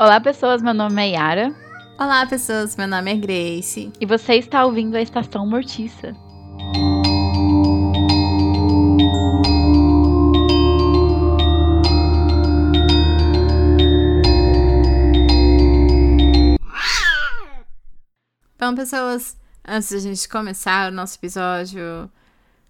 Olá, pessoas. Meu nome é Yara. Olá, pessoas. Meu nome é Grace. E você está ouvindo a Estação Mortiça. Bom, pessoas, antes da gente começar o nosso episódio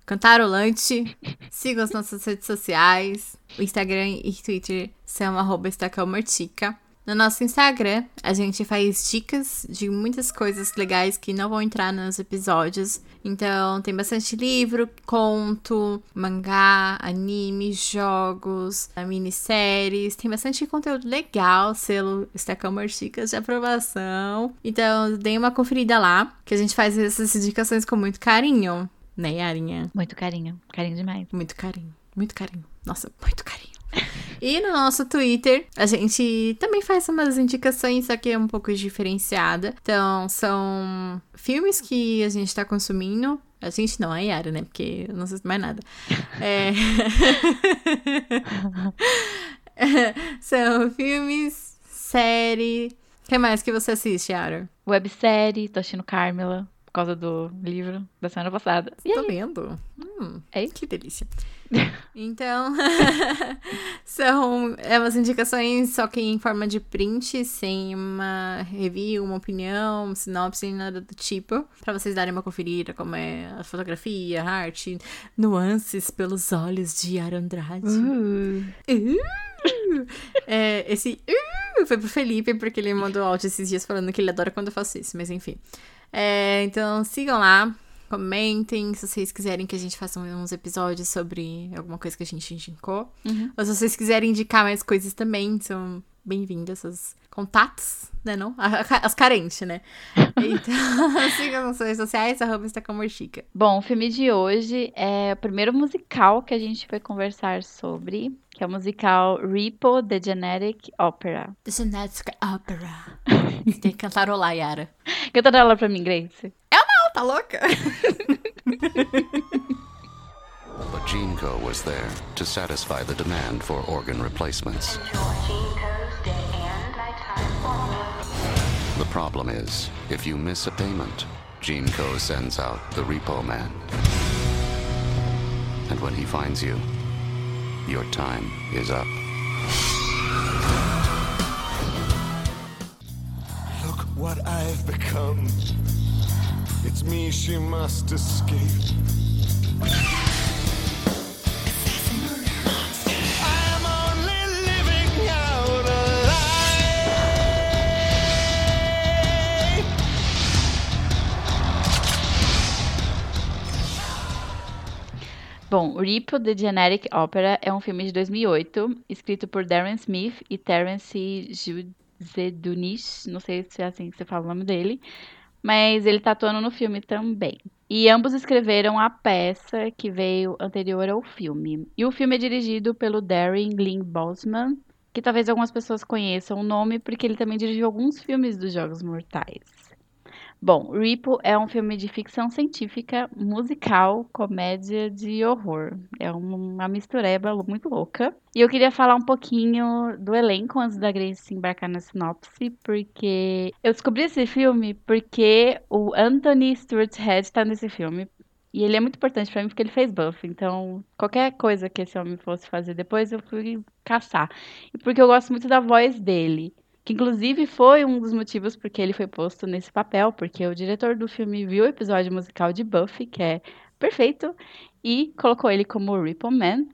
cantarolante, sigam as nossas redes sociais. O Instagram e Twitter são arroba estacalmortica. No nosso Instagram, a gente faz dicas de muitas coisas legais que não vão entrar nos episódios. Então, tem bastante livro, conto, mangá, anime, jogos, minisséries. Tem bastante conteúdo legal, selo Estacalmorticas de aprovação. Então, deem uma conferida lá, que a gente faz essas indicações com muito carinho. Né, Yarinha? Muito carinho. Carinho demais. Muito carinho. Muito carinho. Nossa, muito carinho. E no nosso Twitter, a gente também faz umas indicações, só que é um pouco diferenciada. Então, são filmes que a gente tá consumindo. A gente não, é Yara, né? Porque eu não sei mais nada. É... são filmes, série. O que mais que você assiste, Yara? Websérie, tô assistindo Carmela por causa do livro da semana passada. E Tô lendo. Hum, é isso? Que delícia. Então, são é umas indicações só que em forma de print, sem uma review, uma opinião, sinopse, nada do tipo. para vocês darem uma conferida como é a fotografia, a arte, nuances pelos olhos de Yara Andrade. Uh. Uh. É, esse uh, foi pro Felipe, porque ele mandou áudio esses dias falando que ele adora quando eu faço isso, mas enfim. É, então sigam lá, comentem se vocês quiserem que a gente faça uns episódios sobre alguma coisa que a gente indicou. Uhum. Ou se vocês quiserem indicar mais coisas também, são bem-vindas esses contatos, né não? As carentes, né? Então, sigam nas redes sociais, arroba Chica. Bom, o filme de hoje é o primeiro musical que a gente vai conversar sobre, que é o musical Repo, The Genetic Opera. The Genetic Opera. Você tem que cantarolar, Yara. Cantarola pra mim, Grace. Eu não, tá louca? But GeneCo was there to satisfy the demand for organ replacements. The problem is, if you miss a payment, GeneCo sends out the repo man. And when he finds you, your time is up. Look what I've become. It's me she must escape. Bom, Repo, The Genetic Opera é um filme de 2008, escrito por Darren Smith e Terence Judzedunish, não sei se é assim que você fala o nome dele, mas ele tá atuando no filme também. E ambos escreveram a peça que veio anterior ao filme. E o filme é dirigido pelo Darren Lynn Bousman, que talvez algumas pessoas conheçam o nome porque ele também dirigiu alguns filmes dos Jogos Mortais. Bom, Repo é um filme de ficção científica, musical, comédia de horror. É uma mistureba muito louca. E eu queria falar um pouquinho do elenco antes da Grace embarcar na sinopse, porque eu descobri esse filme porque o Anthony Stewart Head tá nesse filme. E ele é muito importante pra mim porque ele fez Buff. Então, qualquer coisa que esse homem fosse fazer depois, eu fui caçar. E porque eu gosto muito da voz dele que inclusive foi um dos motivos porque ele foi posto nesse papel, porque o diretor do filme viu o episódio musical de Buffy, que é perfeito, e colocou ele como Ripple Man.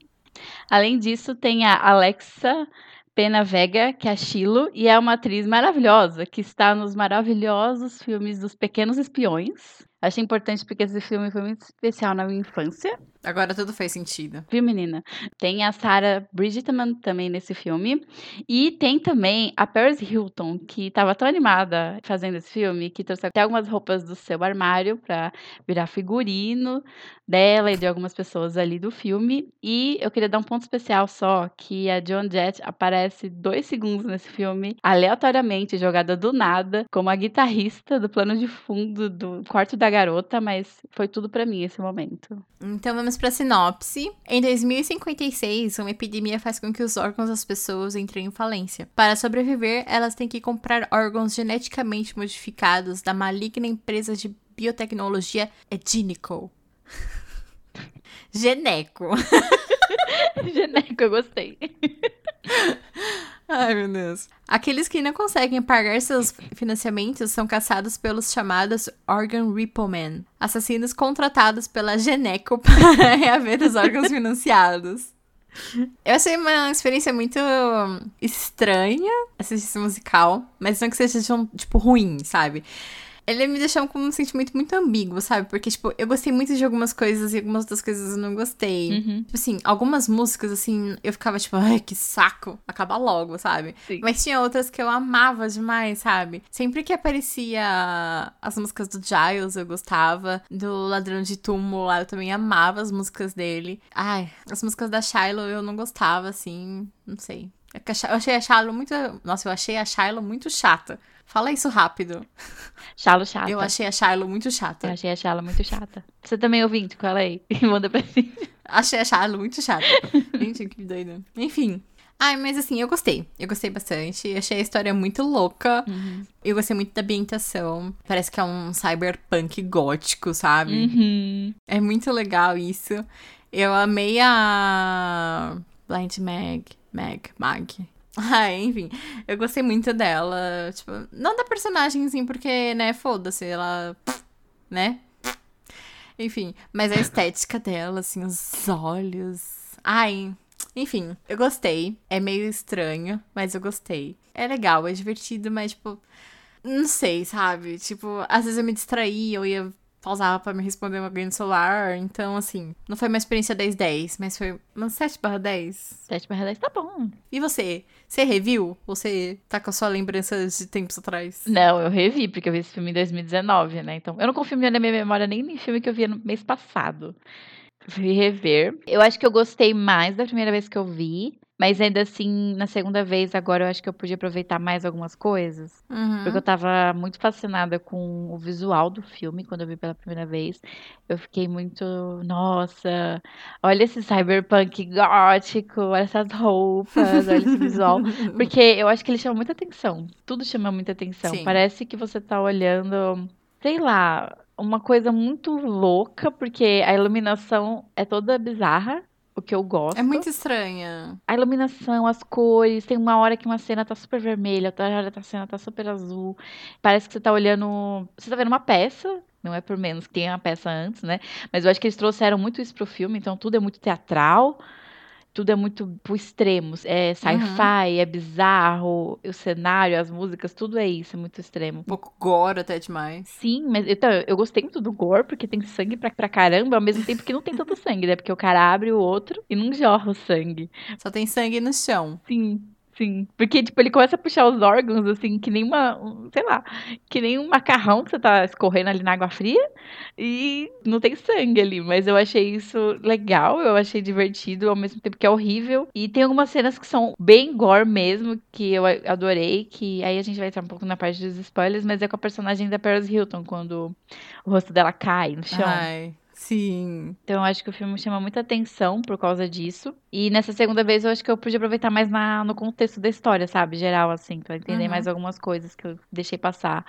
Além disso, tem a Alexa Pena Vega, que é a Shiloh, e é uma atriz maravilhosa, que está nos maravilhosos filmes dos Pequenos Espiões. Achei importante porque esse filme foi muito especial na minha infância. Agora tudo faz sentido. Viu, menina? Tem a Sarah Bridgman também nesse filme. E tem também a Paris Hilton, que estava tão animada fazendo esse filme, que trouxe até algumas roupas do seu armário para virar figurino dela e de algumas pessoas ali do filme. E eu queria dar um ponto especial só, que a Joan Jett aparece dois segundos nesse filme, aleatoriamente, jogada do nada, como a guitarrista do plano de fundo do quarto da da garota, mas foi tudo pra mim esse momento. Então vamos pra sinopse. Em 2056, uma epidemia faz com que os órgãos das pessoas entrem em falência. Para sobreviver, elas têm que comprar órgãos geneticamente modificados da maligna empresa de biotecnologia Edinico. Geneco. Geneco, eu gostei. Ai, meu Deus. Aqueles que não conseguem pagar seus financiamentos são caçados pelos chamados Organ Ripplemen, assassinos contratados pela Geneco para reaver os órgãos financiados. Eu achei uma experiência muito estranha assistir esse musical, mas não que seja, tipo, ruim, sabe? Ele me deixou com um sentimento muito ambíguo, sabe? Porque, tipo, eu gostei muito de algumas coisas e algumas outras coisas eu não gostei. Uhum. Tipo assim, algumas músicas, assim, eu ficava tipo, ai, que saco, acaba logo, sabe? Sim. Mas tinha outras que eu amava demais, sabe? Sempre que aparecia as músicas do Giles, eu gostava. Do Ladrão de Túmulo lá, eu também amava as músicas dele. Ai, as músicas da Shiloh eu não gostava, assim, não sei. É eu achei a Shiloh muito. Nossa, eu achei a Shiloh muito chata. Fala isso rápido. Chalo chata. Eu achei a Shiloh muito chata. Eu achei a Shala muito chata. Você também ouvinte, qual aí? Manda pra mim. Achei a Shiloh muito chata. Gente, que doida. Enfim. Ai, mas assim, eu gostei. Eu gostei bastante. Achei a história muito louca. Uhum. Eu gostei muito da ambientação. Parece que é um cyberpunk gótico, sabe? Uhum. É muito legal isso. Eu amei a Blind Mag. Mag. Mag. Ah, enfim, eu gostei muito dela. Tipo, não da personagem, assim, porque, né, foda-se, ela. né? Enfim, mas a estética dela, assim, os olhos. Ai, enfim, eu gostei. É meio estranho, mas eu gostei. É legal, é divertido, mas, tipo. Não sei, sabe? Tipo, às vezes eu me distraía, eu ia pausava pra me responder alguém no celular. Então, assim, não foi uma experiência 10-10, mas foi uma 7 barra 10. 7 barra 10 tá bom. E você? Você reviu? Ou você tá com a sua lembrança de tempos atrás? Não, eu revi, porque eu vi esse filme em 2019, né? Então, eu não confio na minha memória nem em filme que eu vi no mês passado. Fui rever. Eu acho que eu gostei mais da primeira vez que eu vi. Mas ainda assim, na segunda vez, agora eu acho que eu podia aproveitar mais algumas coisas. Uhum. Porque eu tava muito fascinada com o visual do filme quando eu vi pela primeira vez. Eu fiquei muito, nossa, olha esse cyberpunk gótico, olha essas roupas, olha esse visual. Porque eu acho que ele chama muita atenção. Tudo chama muita atenção. Sim. Parece que você tá olhando, sei lá, uma coisa muito louca, porque a iluminação é toda bizarra. O que eu gosto. É muito estranha. A iluminação, as cores. Tem uma hora que uma cena tá super vermelha, outra hora que a cena tá super azul. Parece que você tá olhando. Você tá vendo uma peça. Não é por menos que tem a peça antes, né? Mas eu acho que eles trouxeram muito isso pro filme, então tudo é muito teatral. Tudo é muito pro extremos. É sci-fi, é bizarro. O cenário, as músicas, tudo é isso, é muito extremo. Um pouco gore até demais. Sim, mas então, eu gostei muito do gore, porque tem sangue pra, pra caramba, ao mesmo tempo que não tem tanto sangue, né? Porque o cara abre o outro e não jorra o sangue. Só tem sangue no chão. Sim, sim. Porque, tipo, ele começa a puxar os órgãos, assim, que nem uma, um, sei lá, que nem um macarrão que você tá escorrendo ali na água fria e não tem sangue ali. Mas eu achei isso legal, eu achei divertido, ao mesmo tempo que é horrível. E tem algumas cenas que são bem gore mesmo, que eu adorei, que aí a gente vai entrar um pouco na parte dos spoilers, mas é com a personagem da Paris Hilton, quando o rosto dela cai no chão. Ai, sim. Então eu acho que o filme chama muita atenção por causa disso. E nessa segunda vez eu acho que eu pude aproveitar mais na, no contexto da história, sabe? Geral, assim, pra entender Uhum. mais algumas coisas que eu deixei passar.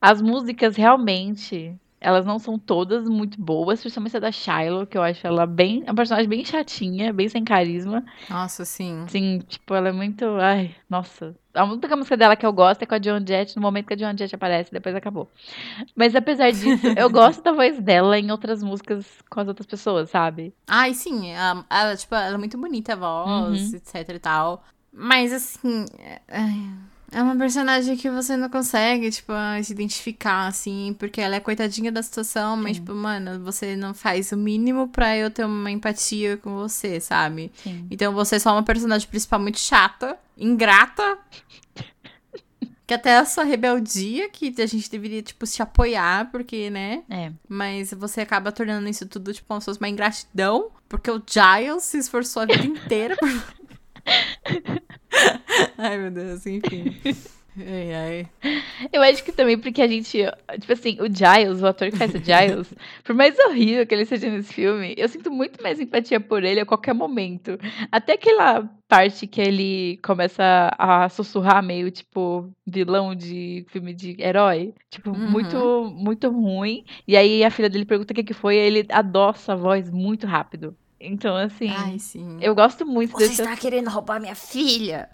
As músicas realmente. Elas não são todas muito boas, principalmente a da Shiloh, que eu acho ela bem. É uma personagem bem chatinha, bem sem carisma. Nossa, sim. Assim, tipo, ela é muito. Ai, nossa. A única música dela que eu gosto é com a Joan Jett, no momento que a Joan Jett aparece, depois acabou. Mas apesar disso, eu gosto da voz dela em outras músicas com as outras pessoas, sabe? Ai, sim. Ela, ela, tipo, ela é muito bonita a voz, Uhum. etc e tal. Mas, assim... é- ai, É uma personagem que você não consegue, tipo, se identificar, assim, porque ela é coitadinha da situação, mas, Sim. tipo, mano, você não faz o mínimo pra eu ter uma empatia com você, sabe? Sim. Então você é só uma personagem principal muito chata, ingrata. Que até a sua rebeldia, que a gente deveria, tipo, se apoiar, porque, né? É. Mas você acaba tornando isso tudo, tipo, como se fosse uma ingratidão, porque o Giles se esforçou a vida inteira. por- Ai, meu Deus, enfim. Ai, ai. Eu acho que também porque a gente, tipo assim, o Giles, o ator que faz o Giles, por mais horrível que ele seja nesse filme, eu sinto muito mais empatia por ele a qualquer momento. Até aquela parte que ele começa a sussurrar meio tipo vilão de filme de herói, tipo, Uhum. muito muito ruim. E aí a filha dele pergunta o que que foi, e ele adoça a voz muito rápido. Então, assim, Ai, sim. eu gosto muito Você desse está querendo roubar minha filha?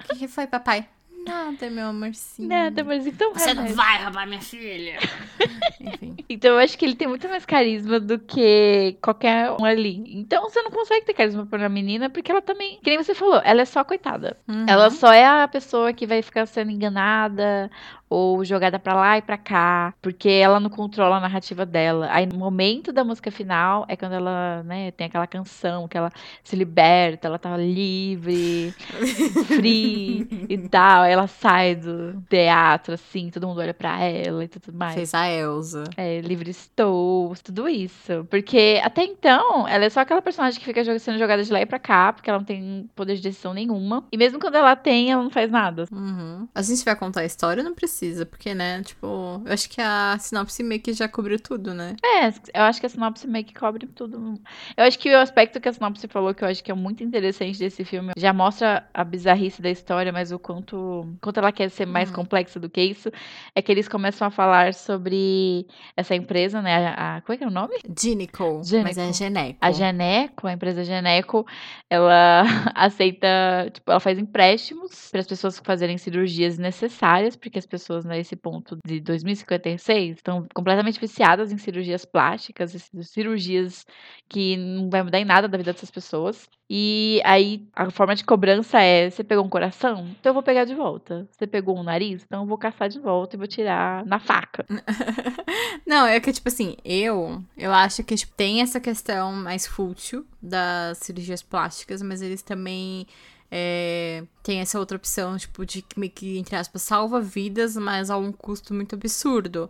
O que, que foi, papai? Nada, meu amorzinho. Nada, mas então Você não vai roubar minha filha. Enfim. Então eu acho que ele tem muito mais carisma do que qualquer um ali. Então você não consegue ter carisma por uma menina, porque ela também, que nem você falou, ela é só coitada. Uhum. Ela só é a pessoa que vai ficar sendo enganada ou jogada pra lá e pra cá, porque ela não controla a narrativa dela. Aí no momento da música final é quando ela, né, tem aquela canção que ela se liberta, ela tá livre, free e tal. Aí ela sai do teatro assim, todo mundo olha pra ela e tudo mais. Fez a Elsa. É, livre estou, tudo isso. Porque até então, ela é só aquela personagem que fica sendo jogada de lá e pra cá, porque ela não tem poder de decisão nenhuma. E mesmo quando ela tem, ela não faz nada. Uhum. A gente vai contar a história? Não precisa, porque, né, tipo, eu acho que a sinopse meio que já cobriu tudo, né? É, eu acho que a sinopse meio que cobre tudo. Eu acho que o aspecto que a sinopse falou, que eu acho que é muito interessante desse filme, já mostra a bizarrice da história, mas o quanto, quanto ela quer ser mais Uhum. complexa do que isso, é que eles começam a falar sobre essa empresa, né? A, a- como é que é o nome? Ginico. mas é Geneco. A Geneco, a empresa Geneco, ela aceita, tipo, ela faz empréstimos para as pessoas fazerem cirurgias necessárias, porque as pessoas nesse ponto de 2056 estão completamente viciadas em cirurgias plásticas, cirurgias que não vai mudar em nada da vida dessas pessoas. E aí a forma de cobrança é: você pegou um coração? Então eu vou pegar de volta. Você pegou um nariz? Então eu vou caçar de volta e vou tirar na faca. Não, é que, tipo assim, eu, eu acho que tipo, tem essa questão mais fútil das cirurgias plásticas, mas eles também é, têm essa outra opção, tipo, de que, entre aspas, salva vidas, mas a um custo muito absurdo.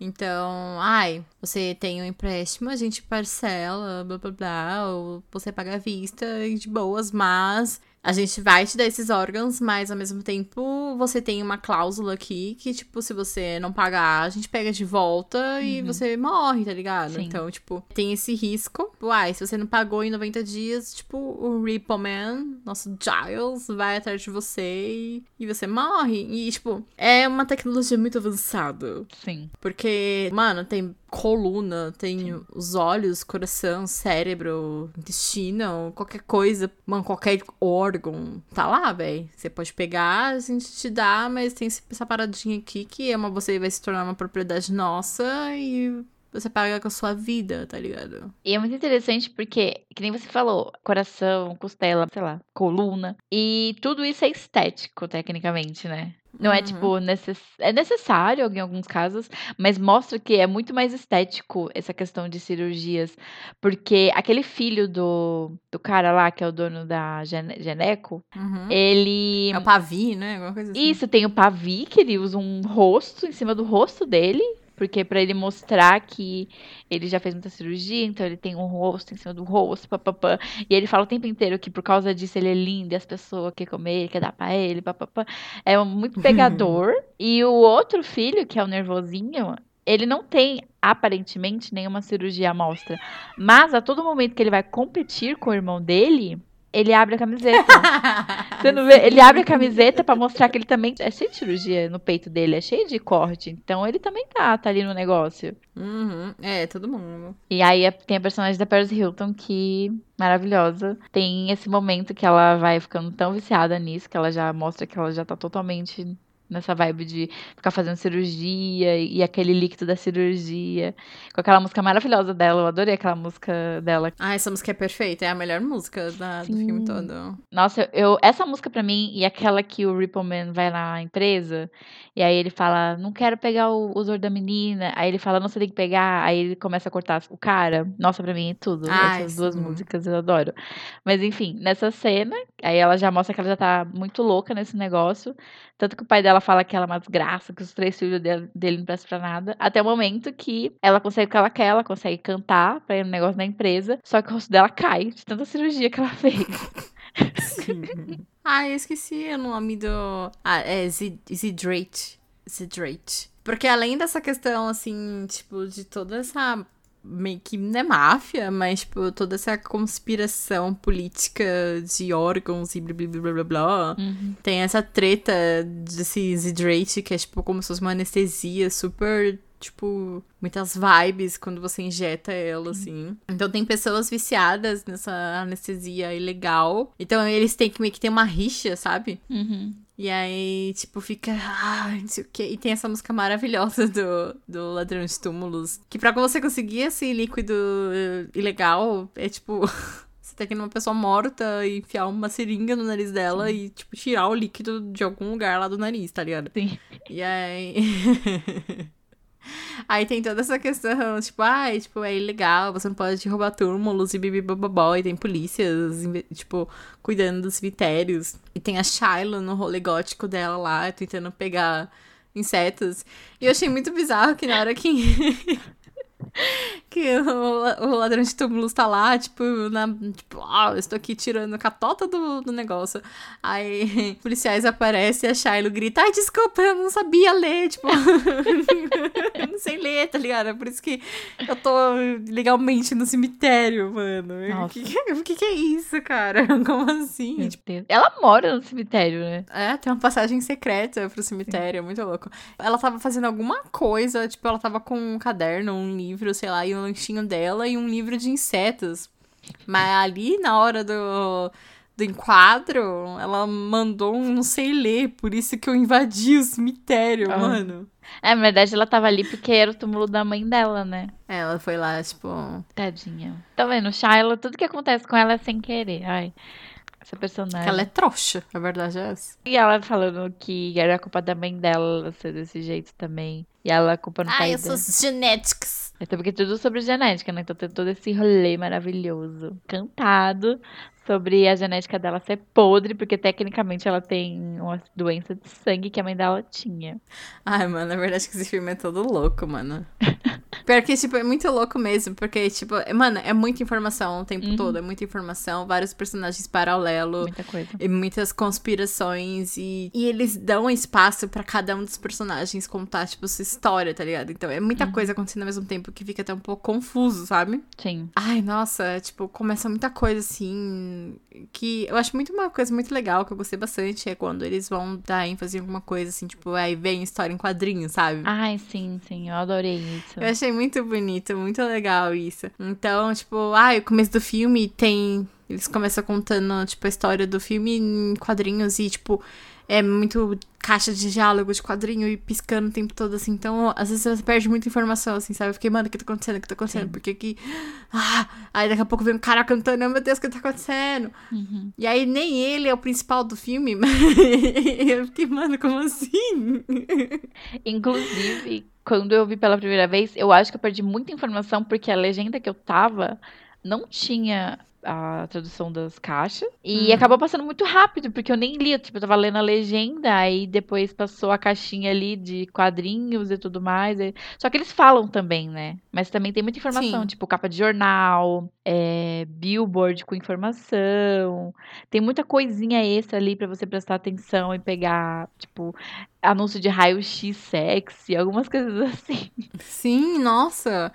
Então, ai, você tem um empréstimo, a gente parcela, blá blá blá, ou você paga à vista e de boas, mas a gente vai te dar esses órgãos, mas ao mesmo tempo você tem uma cláusula aqui que, tipo, se você não pagar, a gente pega de volta e você morre, tá ligado? Sim. Então, tipo, tem esse risco. Uai, se você não pagou em 90 dias, tipo, o Repo Man, nosso Giles, vai atrás de você e, e você morre. E, tipo, é uma tecnologia muito avançada. Sim. Porque, mano, tem coluna, tem os olhos, coração, cérebro, intestino, qualquer coisa, mano, qualquer órgão. Tá lá, velho. Você pode pegar, a gente te dá, mas tem essa paradinha aqui que é uma, você vai se tornar uma propriedade nossa e você paga com a sua vida, tá ligado? E é muito interessante porque, que nem você falou, coração, costela, sei lá, coluna. E tudo isso é estético, tecnicamente, né? Não é, Uhum. tipo, necess... é necessário em alguns casos, mas mostra que é muito mais estético essa questão de cirurgias. Porque aquele filho do, do cara lá, que é o dono da Gene- Geneco, Uhum. ele. É o pavi, né? Alguma coisa assim. Isso, tem o Pavi, que ele usa um rosto em cima do rosto dele, porque pra ele mostrar que ele já fez muita cirurgia, então ele tem um rosto em cima do rosto, papapá. E ele fala o tempo inteiro que por causa disso ele é lindo e as pessoas querem comer, quer dar pra ele, papapá. É muito pegador. e o outro filho, que é o nervosinho, ele não tem aparentemente nenhuma cirurgia à mostra. Mas a todo momento que ele vai competir com o irmão dele, ele abre a camiseta. Você não vê? Ele abre a camiseta pra mostrar que ele também é cheio de cirurgia no peito dele, é cheio de corte. Então ele também tá, tá ali no negócio. Uhum. É, todo mundo. E aí tem a personagem da Paris Hilton que maravilhosa. Tem esse momento que ela vai ficando tão viciada nisso que ela já mostra que ela já tá totalmente nessa vibe de ficar fazendo cirurgia e aquele líquido da cirurgia. Com aquela música maravilhosa dela, eu adorei aquela música dela. Ah, essa música é perfeita. É a melhor música da- do filme todo. Nossa, eu, essa música pra mim e aquela que o Ripple Man vai na empresa e aí ele fala, não quero pegar o uso da menina. Aí ele fala, não, você tem que pegar. Aí ele começa a cortar o cara. Nossa, pra mim é tudo. Ai, Essas duas sim. músicas eu adoro. Mas enfim, nessa cena, aí ela já mostra que ela já tá muito louca nesse negócio. Tanto que o pai dela fala que ela é uma desgraça, que os três filhos dele, dele não prestam pra nada. Até o momento que ela consegue o que ela quer, ela consegue cantar pra ir no negócio da empresa. Só que o rosto dela cai de tanta cirurgia que ela fez. ah, eu esqueci o nome do. Ah, é Zidrate. Zidrate. Porque além dessa questão, assim, tipo, de toda essa meio que não é máfia, mas, tipo, toda essa conspiração política de órgãos e blá blá blá blá blá. Uhum. Tem essa treta desse Zidrate, que é, tipo, como se fosse uma anestesia super tipo, muitas vibes quando você injeta ela, assim. Então tem pessoas viciadas nessa anestesia ilegal. Então eles têm que meio que ter uma rixa, sabe? Uhum. E aí, tipo, fica. Ah, não sei o quê. E tem essa música maravilhosa do, do Ladrão de Túmulos. Que pra você conseguir esse líquido eh, ilegal, é tipo. Você tem que ir numa pessoa morta e enfiar uma seringa no nariz dela e, tipo, tirar o líquido de algum lugar lá do nariz, tá ligado? Sim. E aí. Aí tem toda essa questão, tipo, ai, ah, tipo, é ilegal, você não pode roubar túmulos e bibibobobó, e tem polícias, tipo, cuidando dos cemitérios. E tem a Shiloh no rolê gótico dela lá, tentando pegar insetos. E eu achei muito bizarro que na hora que que o, o, ladrão de túmulos tá lá, tipo, na, tipo, ah, eu estou aqui tirando a catota do, do negócio. Aí policiais aparecem e a Shiloh grita, ai, desculpa, eu não sabia ler, tipo, eu não sei ler, tá ligado? É por isso que eu tô legalmente no cemitério, mano. O que, que, que, é isso, cara? Como assim? Tipo, Ela mora no cemitério, né? É, tem uma passagem secreta pro cemitério, é muito louco. Ela tava fazendo alguma coisa, tipo, ela tava com um caderno, um livro, sei lá, e lanchinho dela e um livro de insetos. Mas ali, na hora do, do enquadro, ela mandou um não sei ler, por isso que eu invadi o cemitério, ah. mano. É, na verdade ela tava ali porque era o túmulo da mãe dela, né? É, ela foi lá, tipo. Tadinha. Tá vendo? Shiloh, tudo que acontece com ela é sem querer. Ai. Essa personagem. Ela é trouxa, a verdade é essa. E ela falando que era culpa da mãe dela ser desse jeito também. E ela culpa no ah, pai eu dela. sou genéticos. Então, porque tudo sobre genética, né? Então tem todo esse rolê maravilhoso, cantado, sobre a genética dela ser podre, porque tecnicamente ela tem uma doença de sangue que a mãe dela tinha. Ai, mano, na verdade que esse filme é todo louco, mano. Pior que, tipo, é muito louco mesmo, porque, tipo, é, mano, é muita informação o tempo uhum. todo, é muita informação, vários personagens paralelos. Muita coisa. E muitas conspirações, e, e eles dão espaço para cada um dos personagens contar, tipo, sua história, tá ligado? Então é muita uhum. coisa acontecendo ao mesmo tempo que fica até um pouco confuso, sabe? Sim. Ai, nossa, tipo, começa muita coisa assim que eu acho muito uma coisa muito legal que eu gostei bastante é quando eles vão dar ênfase em alguma coisa assim, tipo, aí vem história em quadrinhos, sabe? Ai, sim, sim, eu adorei isso. Eu achei muito bonito, muito legal isso. Então, tipo, ai, o começo do filme tem eles começam contando, tipo, a história do filme em quadrinhos e, tipo, é muito caixa de diálogo de quadrinho e piscando o tempo todo, assim. Então, às vezes você perde muita informação, assim, sabe? Eu fiquei, mano, o que tá acontecendo? O que tá acontecendo? Sim. Porque que. Ah! Aí daqui a pouco vem um cara cantando, oh, meu Deus, o que tá acontecendo? Uhum. E aí nem ele é o principal do filme. eu fiquei, mano, como assim? Inclusive, quando eu vi pela primeira vez, eu acho que eu perdi muita informação porque a legenda que eu tava não tinha a tradução das caixas. E uhum. acabou passando muito rápido, porque eu nem li, tipo, eu tava lendo a legenda, aí depois passou a caixinha ali de quadrinhos e tudo mais. Só que eles falam também, né? Mas também tem muita informação, Sim. tipo, capa de jornal, é, billboard com informação. Tem muita coisinha extra ali para você prestar atenção e pegar, tipo, anúncio de raio-x sexy, algumas coisas assim. Sim, nossa.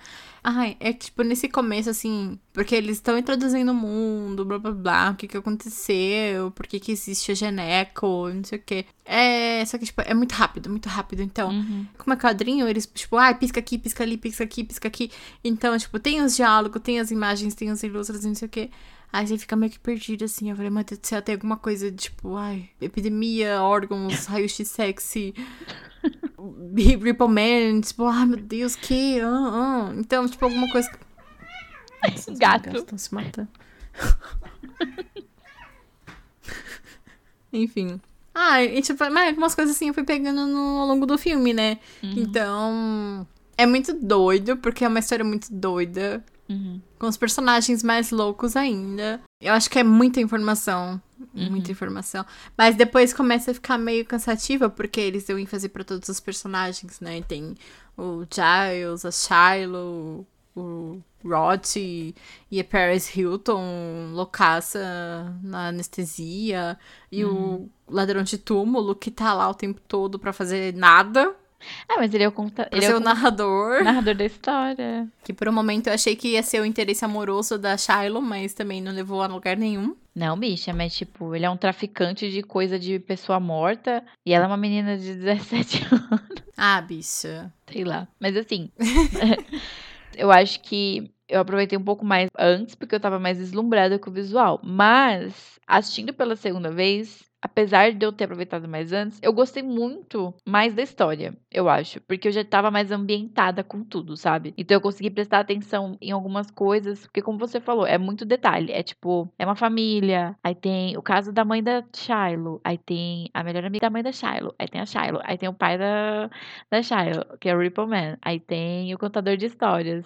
Ai, é tipo nesse começo, assim, porque eles estão introduzindo o mundo, blá blá blá, o que que aconteceu, por que que existe a Geneco, não sei o quê. É, só que, tipo, é muito rápido, muito rápido. Então, uhum. como é quadrinho, eles, tipo, ai, pisca aqui, pisca ali, pisca aqui, pisca aqui. Então, tipo, tem os diálogos, tem as imagens, tem as ilustras, não sei o quê. Aí você fica meio que perdido, assim. Eu falei, meu Deus do céu, tem alguma coisa, tipo, ai, epidemia, órgãos, raio-x sexy. Ripple Man, tipo, ai meu Deus, que? Uh, uh. Então, tipo, alguma coisa. Nossa, Gato. Estão se matando. Enfim. Ah, e tipo, mas algumas coisas assim eu fui pegando no, ao longo do filme, né? Uhum. Então. É muito doido, porque é uma história muito doida. Uhum. Com os personagens mais loucos ainda. Eu acho que é muita informação. Uhum. Muita informação. Mas depois começa a ficar meio cansativa, porque eles dão ênfase para todos os personagens, né? Tem o Giles, a Shiloh, o Rod e, e a Paris Hilton loucaça na anestesia. E o ladrão de túmulo que tá lá o tempo todo pra fazer nada. Ah, mas ele é o, conta... Ele é o narrador. narrador da história. Que por um momento eu achei que ia ser o interesse amoroso da Shiloh, mas também não levou a lugar nenhum. Não, bicha, mas tipo, ele é um traficante de coisa de pessoa morta e ela é uma menina de 17 anos, Ah, bicha. sei lá. Mas assim, eu acho que eu aproveitei um pouco mais antes porque eu tava mais deslumbrada com o visual. Mas, assistindo pela segunda vez, apesar de eu ter aproveitado mais antes, eu gostei muito mais da história, eu acho. Porque eu já tava mais ambientada com tudo, sabe? Então eu consegui prestar atenção em algumas coisas. Porque, como você falou, é muito detalhe. É tipo, é uma família. Aí tem o caso da mãe da Shiloh. Aí tem a melhor amiga da mãe da Shiloh. Aí tem a Shiloh. Aí tem o pai da, da Shiloh, que é o Ripple Man. Aí tem o contador de histórias.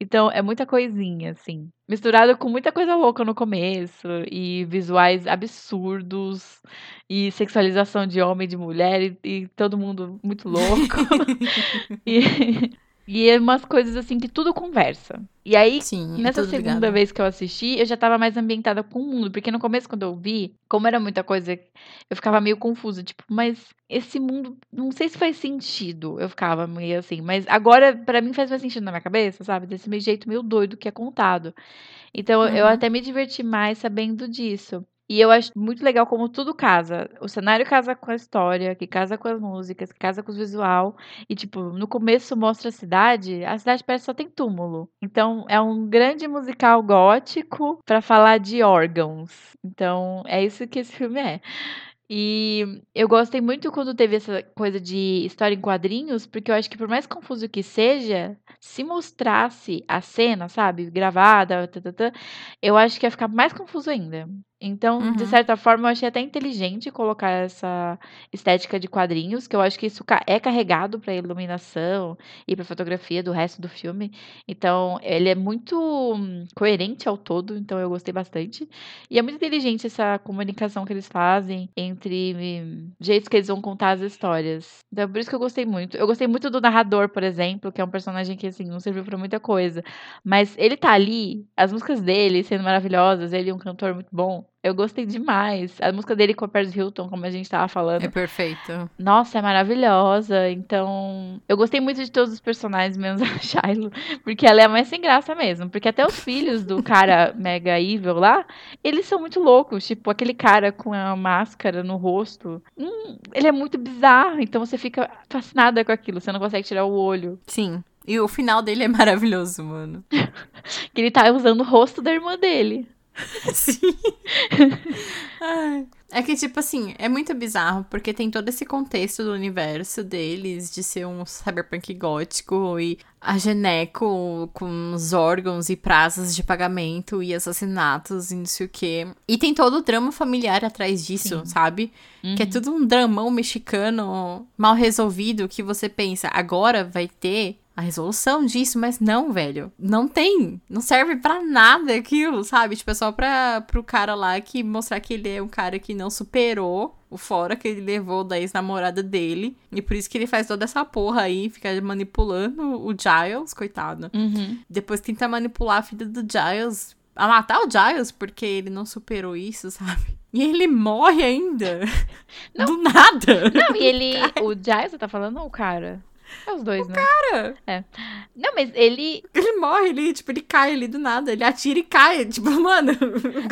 Então, é muita coisinha, assim. Misturado com muita coisa louca no começo. E visuais absurdos. E sexualização de homem e de mulher. E, e todo mundo muito louco. e, e é umas coisas, assim, que tudo conversa. E aí, Sim, é Nessa segunda ligado. vez que eu assisti, eu já tava mais ambientada com o mundo. Porque no começo, quando eu vi, como era muita coisa, eu ficava meio confusa. Tipo, mas esse mundo, não sei se faz sentido. Eu ficava meio assim. Mas agora, pra mim, faz mais sentido na minha cabeça, sabe? Desse meio jeito meio doido que é contado. Então, eu Uhum. até me diverti mais sabendo disso. E eu acho muito legal como tudo casa. O cenário casa com a história, que casa com as músicas, que casa com os visual. E, tipo, no começo mostra a cidade, a cidade parece que só tem túmulo. Então, é um grande musical gótico pra falar de órgãos. Então, é isso que esse filme é. E eu gostei muito quando teve essa coisa de história em quadrinhos, porque eu acho que por mais confuso que seja, se mostrasse a cena, sabe, gravada, tá, eu acho que ia ficar mais confuso ainda. Então, de Uhum. certa forma, eu achei até inteligente colocar essa estética de quadrinhos, que eu acho que isso é carregado pra iluminação e pra fotografia do resto do filme. Então, ele é muito hum, coerente ao todo, então eu gostei bastante. E é muito inteligente essa comunicação que eles fazem entre hum, jeitos que eles vão contar as histórias. Então, por isso que eu gostei muito. Eu gostei muito do narrador, por exemplo, que é um personagem que, assim, não serviu pra muita coisa. Mas ele tá ali, as músicas dele sendo maravilhosas, ele é um cantor muito bom. Eu gostei demais. A música dele com a Paris Hilton, como a gente tava falando. É perfeito. Nossa, é maravilhosa. Então, eu gostei muito de todos os personagens, menos a Shiloh, porque ela é a mais sem graça mesmo. Porque até os filhos do cara mega evil lá, eles são muito loucos. Tipo, aquele cara com a máscara no rosto. Hum, ele é muito bizarro. Então você fica fascinada com aquilo. Você não consegue tirar o olho. Sim. E o final dele é maravilhoso, mano. Que ele tá usando o rosto da irmã dele. Sim. Ai. É que, tipo assim, é muito bizarro, porque tem todo esse contexto do universo deles, de ser um cyberpunk gótico, e a Geneco com os órgãos e prazos de pagamento e assassinatos e não sei o quê. E tem todo o drama familiar atrás disso, Sim. sabe? Que é tudo um dramão mexicano mal resolvido que você pensa, agora vai ter a resolução disso, mas não, velho. Não tem. Não serve pra nada aquilo, sabe? Tipo, é só pra, pro cara lá que mostrar que ele é um cara que não superou o fora que ele levou da ex-namorada dele. E por isso que ele faz toda essa porra aí, fica manipulando o Giles, coitado. Uhum. Depois tenta manipular a filha do Giles. A matar o Giles, porque ele não superou isso, sabe? E ele morre ainda. Do nada. Não, e ele. O Giles, você tá falando ou o cara? É os dois, né? Cara, Não, mas ele. ele morre ali, tipo, ele cai ali do nada. Ele atira e cai. Tipo, mano.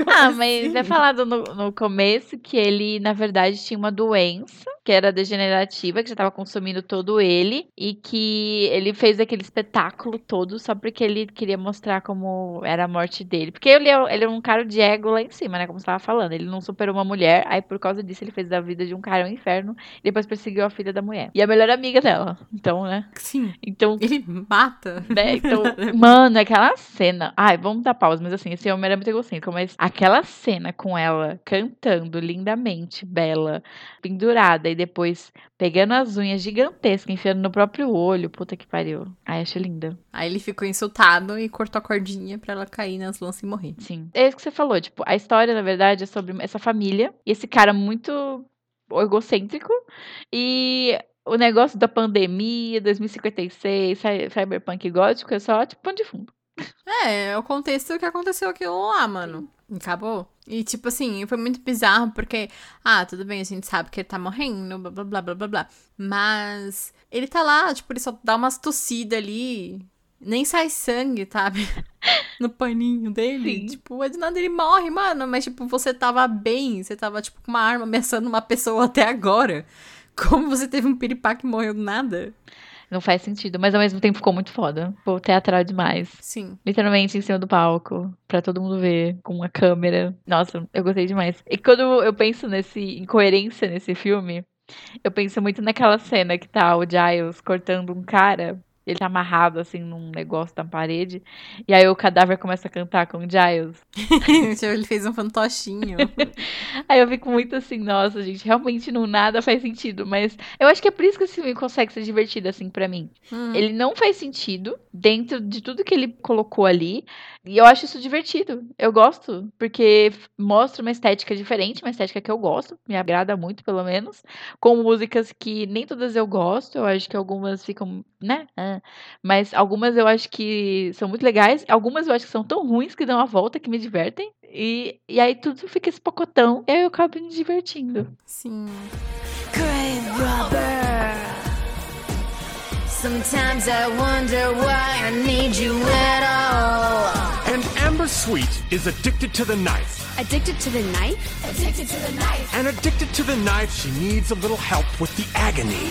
Ah, mas é falado no, no começo que ele, na verdade, tinha uma doença que era degenerativa, que já tava consumindo todo ele, e que ele fez aquele espetáculo todo só porque ele queria mostrar como era a morte dele. Porque ele é, ele é um cara de ego lá em cima, né? Como você tava falando. Ele não superou uma mulher, aí por causa disso ele fez da vida de um cara um inferno, e depois perseguiu a filha da mulher. E a melhor amiga dela. Então, né? Sim. Então, Ele mata. né? Então, mano, aquela cena. Ai, vamos dar pausa, mas assim, esse homem era muito egocêntrico, mas aquela cena com ela cantando lindamente, bela, pendurada, e depois pegando as unhas gigantescas, enfiando no próprio olho. Puta que pariu. Ai, acho linda. Aí ele ficou insultado e cortou a cordinha pra ela cair nas lanças e morrer. Sim. É isso que você falou, tipo, a história, na verdade, é sobre essa família e esse cara muito egocêntrico e o negócio da pandemia, 2056, cy- cyberpunk gótico é só tipo pano de fundo. É, é o contexto que aconteceu aquilo lá, mano. Acabou. E, tipo assim, foi muito bizarro porque, ah, tudo bem, a gente sabe que ele tá morrendo, blá blá blá blá blá blá. Mas ele tá lá, tipo, ele só dá umas tossidas ali. Nem sai sangue, sabe? No paninho dele. Sim. Tipo, é de nada ele morre, mano. Mas, tipo, você tava bem. Você tava, tipo, com uma arma ameaçando uma pessoa até agora. Como você teve um piripá que morreu do nada? Não faz sentido, mas ao mesmo tempo ficou muito foda. Ficou teatral demais. Sim. Literalmente em cima do palco, pra todo mundo ver, com uma câmera. Nossa, eu gostei demais. E quando eu penso nesse incoerência nesse filme, eu penso muito naquela cena que tá o Giles cortando um cara. Ele tá amarrado, assim, num negócio na parede. E aí o cadáver começa a cantar com o Giles. ele fez um fantochinho. Aí eu fico muito assim, nossa, gente, realmente não nada faz sentido. Mas eu acho que é por isso que esse filme consegue ser divertido, assim, pra mim. Hum. Ele não faz sentido dentro de tudo que ele colocou ali. E eu acho isso divertido. Eu gosto, porque mostra uma estética diferente, uma estética que eu gosto, me agrada muito, pelo menos. Com músicas que nem todas eu gosto, eu acho que algumas ficam, né? ah, Mas algumas eu acho que são muito legais, algumas eu acho que são tão ruins que dão a volta, que me divertem. E, e aí tudo fica esse pocotão, e aí eu acabo me divertindo. Sim. Grave robber. Sometimes I wonder why I need you at all. And Amber Sweet is addicted to the knife. Addicted to the knife? Addicted to the knife. And addicted to the knife, she needs a little help with the agony.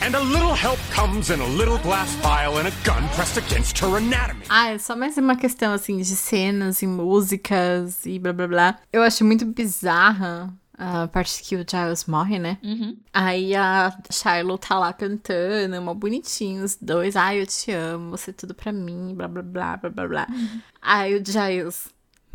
And a little help comes in a little glass vial and a gun pressed against her anatomy. Ah, é só mais uma questão, assim, de cenas e músicas e blá blá blá. Eu acho muito bizarra a parte que o Giles morre, né? Uhum. Aí a Shiloh tá lá cantando, mó bonitinho, os dois. Ai, eu te amo, você é tudo pra mim, blá blá blá blá blá blá. Aí o Giles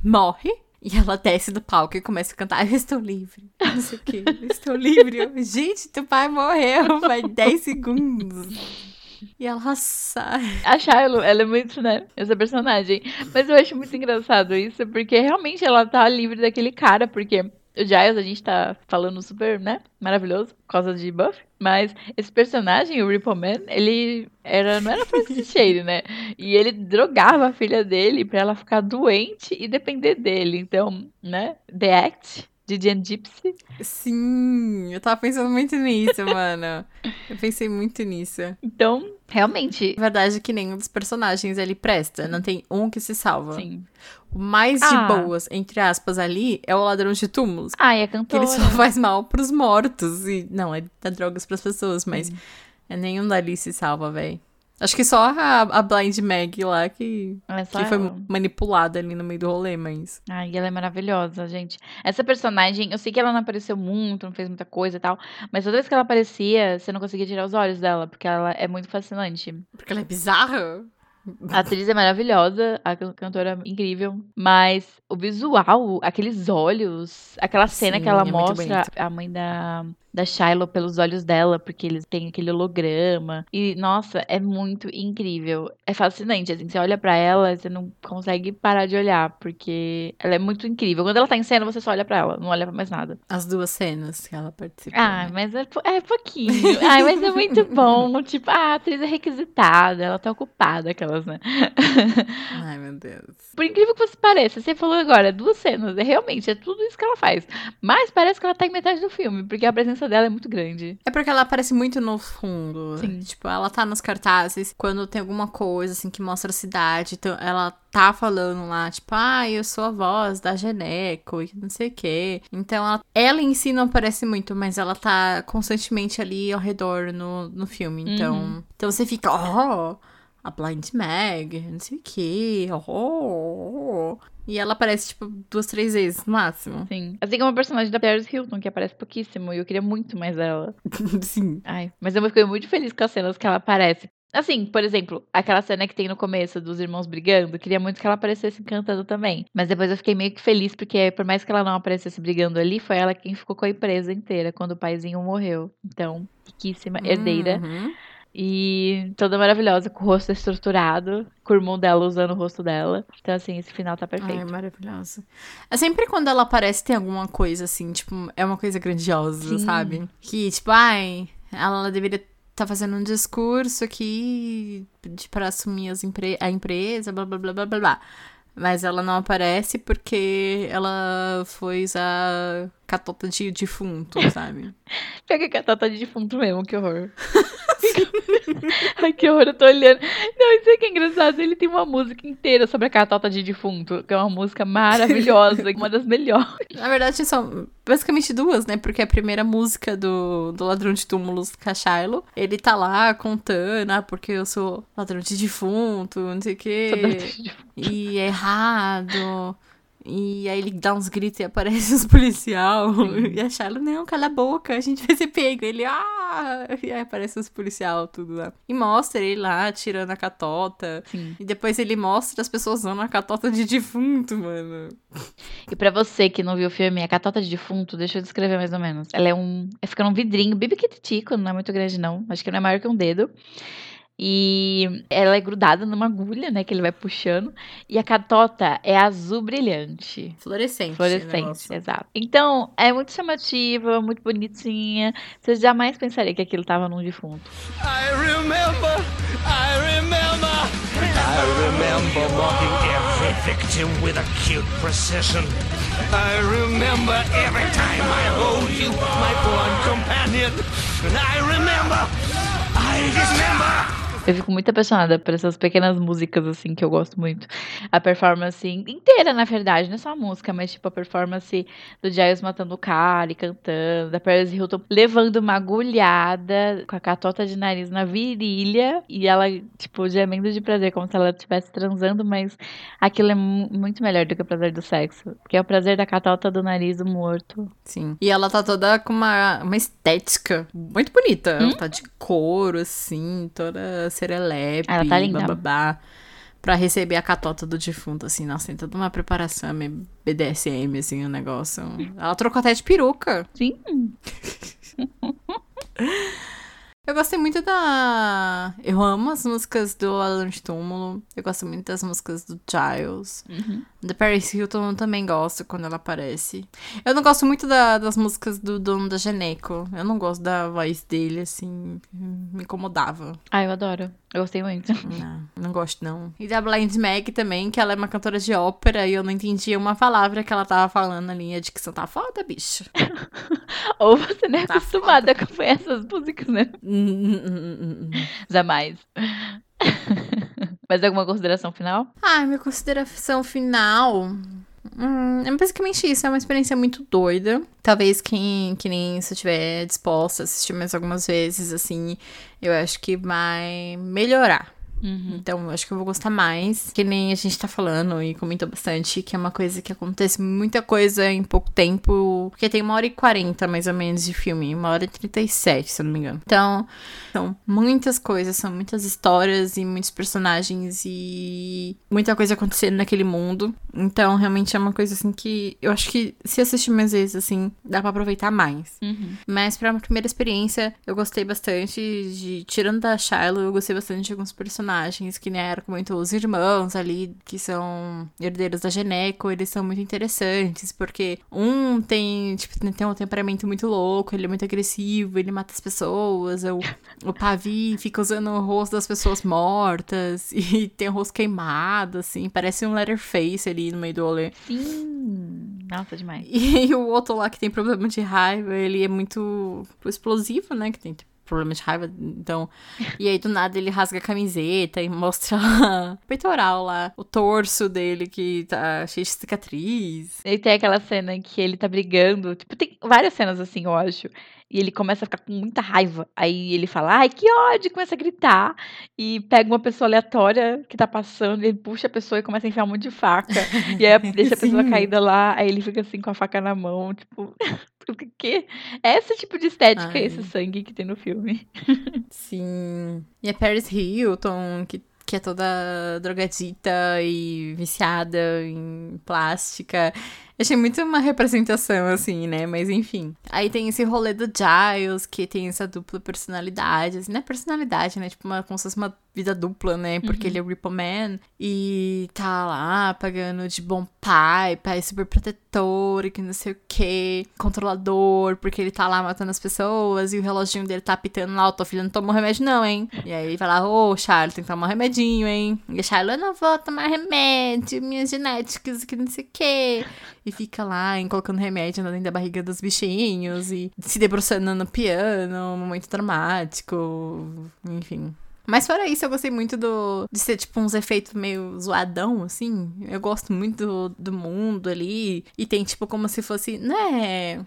morre. E ela desce do palco e começa a cantar, eu estou livre, não sei o que, eu estou livre. Gente, teu pai morreu, faz 10 segundos. E ela sai. A Shiloh, ela é muito, né, essa personagem. Mas eu acho muito engraçado isso, porque realmente ela tá livre daquele cara, porque o Giles, a gente tá falando super, né, maravilhoso, por causa de Buff. Mas esse personagem, o Ripple Man, ele era, não era pra assistir ele, né? E ele drogava a filha dele pra ela ficar doente e depender dele. Então, né, The Act, de Jen Gypsy. Sim, eu tava pensando muito nisso, mano. Eu pensei muito nisso. Então, realmente, A verdade é que nenhum dos personagens ali presta. Não tem um que se salva. sim. O mais de Ah. boas, entre aspas, ali é o ladrão de túmulos. Ah, e a Que cantora. ele só faz mal pros mortos. E, não, ele dá drogas pras pessoas, mas é nenhum dali se salva, véi. Acho que só a, a Blind Mag lá que, É que foi ela. manipulada ali no meio do rolê, mas. Ai, ela é maravilhosa, gente. Essa personagem, eu sei que ela não apareceu muito, não fez muita coisa e tal, mas toda vez que ela aparecia, você não conseguia tirar os olhos dela, porque ela é muito fascinante. Porque ela é bizarra. A atriz é maravilhosa, a can- cantora é incrível, mas o visual, aqueles olhos, aquela cena Sim, que ela é mostra a mãe da, da Shiloh pelos olhos dela, porque eles têm aquele holograma. E, nossa, é muito incrível. É fascinante, assim, você olha pra ela, você não consegue parar de olhar, porque ela é muito incrível. Quando ela tá em cena, você só olha pra ela, não olha pra mais nada. As duas cenas que ela participou. Ah, né? mas é, é pouquinho. Ai, mas é muito bom. Tipo, ah, a atriz é requisitada, ela tá ocupada, aquelas, né? Ai, meu Deus. Por incrível que você pareça, você falou agora, duas cenas, é realmente, é tudo isso que ela faz. Mas parece que ela tá em metade do filme, porque a presença dela é muito grande. É porque ela aparece muito no fundo. Sim. Tipo, ela tá nos cartazes quando tem alguma coisa, assim, que mostra a cidade. Então, ela tá falando lá, tipo, ah, eu sou a voz da Geneco e não sei o quê. Então, ela, ela em si não aparece muito, mas ela tá constantemente ali ao redor no, no filme. Então, então você fica, oh, a Blind Mag, não sei o quê, oh. E ela aparece, tipo, duas, três vezes no máximo. Sim. Assim como a personagem da Paris Hilton, que aparece pouquíssimo, e eu queria muito mais dela. Sim. Ai, mas eu fiquei muito feliz com as cenas que ela aparece. Assim, por exemplo, aquela cena que tem no começo dos irmãos brigando, queria muito que ela aparecesse cantando também. Mas depois eu fiquei meio que feliz, porque por mais que ela não aparecesse brigando ali, foi ela quem ficou com a empresa inteira quando o paizinho morreu. Então, riquíssima, herdeira. Uhum. E toda maravilhosa, com o rosto estruturado, com o irmão dela usando o rosto dela. Então, assim, esse final tá Ai, perfeito. maravilhosa. É sempre quando ela aparece tem alguma coisa assim, tipo, é uma coisa grandiosa, Sim. sabe? Que, tipo, ai, ela deveria estar fazendo um discurso aqui de, pra assumir as empre a empresa, blá blá blá blá blá blá. Mas ela não aparece porque ela foi usar catota de defunto, sabe? Pega que a Tata de defunto mesmo, que horror. Ai, que horror, eu tô olhando. Não, isso aqui é engraçado. Ele tem uma música inteira sobre a catota de defunto, que é uma música maravilhosa, uma das melhores. Na verdade, são basicamente duas, né? Porque a primeira música do, do Ladrão de Túmulos, Cachailo, ele tá lá contando, ah, porque eu sou ladrão de defunto, não sei o quê. Catota de defunto. E é errado. E aí ele dá uns gritos e aparece os policial. E a Shiloh, não, cala a boca, a gente vai ser pego. Ele, ah! E aí aparece os policial, tudo lá. E mostra ele lá, tirando a catota. Sim. E depois ele mostra as pessoas usando a catota de defunto, mano. E pra você que não viu o filme, a catota de defunto, deixa eu descrever mais ou menos. Ela é um. É fica num vidrinho, pequititico, não é muito grande, não. Acho que não é maior que um dedo. E ela é grudada numa agulha, né? Que ele vai puxando. E a catota é azul brilhante. Fluorescente. Fluorescente, negócio. exato. Então, é muito chamativa, muito bonitinha. Você jamais pensaria que aquilo tava num defunto. I remember, I remember, I remember marking every victim with acute precision. I remember every time I hold you, my blonde companion. And I remember, I dismember. Eu fico muito apaixonada por essas pequenas músicas, assim, que eu gosto muito. A performance inteira, na verdade, não é só a música, mas, tipo, a performance do Giles matando o cara e cantando, da Paris Hilton levando uma agulhada com a catota de nariz na virilha e ela, tipo, gemendo de prazer, como se ela estivesse transando, mas aquilo é mu- muito melhor do que o prazer do sexo. Porque é o prazer da catota do nariz do morto. Sim. E ela tá toda com uma, uma estética muito bonita. Ela tá de couro, assim, toda serelepe. Ela tá linda. Bababá, pra receber a catota do defunto, assim. Nossa, tem toda uma preparação meio BDSM, assim, o negócio. Ela trocou até de peruca. Sim. Eu gostei muito da. Eu amo as músicas do Alan de Túmulo. Eu gosto muito das músicas do Giles. Da Paris Hilton eu também gosto quando ela aparece. Eu não gosto muito da- das músicas do dono da Geneco. Eu não gosto da voz dele, assim. Me incomodava. Ah, eu adoro. Eu gostei muito. Não, não gosto, não. E da Blind Meg também, que ela é uma cantora de ópera e eu não entendia uma palavra que ela tava falando ali. A dicção tá foda, bicho. Ou você não é Tá acostumada a acompanhar essas músicas, né? Jamais. Mais alguma consideração final? Ai, minha consideração final. Hum, é basicamente isso, é uma experiência muito doida. Talvez quem, que nem se estiver disposta a assistir mais algumas vezes, assim, eu acho que vai melhorar. Então, eu acho que eu vou gostar mais. Que nem a gente tá falando e comentou bastante, que é uma coisa que acontece muita coisa em pouco tempo. Porque tem uma hora e quarenta, mais ou menos, de filme. Uma hora e trinta e sete, se eu não me engano. Então, são muitas coisas, são muitas histórias e muitos personagens e muita coisa acontecendo naquele mundo. Então, realmente é uma coisa assim que eu acho que se assistir mais vezes, assim, dá pra aproveitar mais. Mas pra uma primeira experiência, eu gostei bastante de. Tirando da Shiloh, eu gostei bastante de alguns personagens, que nem era muito os irmãos ali, que são herdeiros da Geneco, eles são muito interessantes, porque um tem, tipo, tem um temperamento muito louco, ele é muito agressivo, ele mata as pessoas, o, o Pavi fica usando o rosto das pessoas mortas, e tem o rosto queimado, assim, parece um Letterface ali no meio do rolê. Sim. Nossa, demais. E o outro lá que tem problema de raiva, ele é muito explosivo, né? Que tem tipo, problema de raiva, então. E aí do nada ele rasga a camiseta e mostra o peitoral lá, o torso dele que tá cheio de cicatriz. E tem aquela cena em que ele tá brigando. Tipo, tem várias cenas assim, eu acho. E ele começa a ficar com muita raiva. Aí ele fala, ai, que ódio! Começa a gritar. E pega uma pessoa aleatória que tá passando. Ele puxa a pessoa e começa a enfiar um monte de faca. e aí deixa a pessoa caída lá. Aí ele fica assim com a faca na mão. Tipo, o que? É esse tipo de estética, Ai. esse sangue que tem no filme. Sim. E a Paris Hilton, que, que é toda drogadita e viciada em plástica. Achei muito uma representação, assim, né? Mas enfim. Aí tem esse rolê do Giles, que tem essa dupla personalidade. Assim, não é personalidade, né? Tipo, uma, como se fosse uma vida dupla, né? Porque ele é o Ripple Man. E tá lá pagando de bom pai, pai super protetor, e que não sei o que. Controlador, porque ele tá lá matando as pessoas. E o reloginho dele tá apitando lá. Ó, tua filha não tomou remédio, não, hein? E aí ele vai lá, ô, Charlie, tem que tomar um remedinho, hein? E a Charlie, eu não vou tomar remédio, minhas genéticas, que não sei o que. E fica lá, hein, colocando remédio dentro da barriga dos bichinhos. E se debruçando no piano, um momento dramático. Enfim. Mas fora isso, eu gostei muito do de ser tipo uns efeitos meio zoadão, assim. Eu gosto muito do, do mundo ali. E tem tipo como se fosse. Né?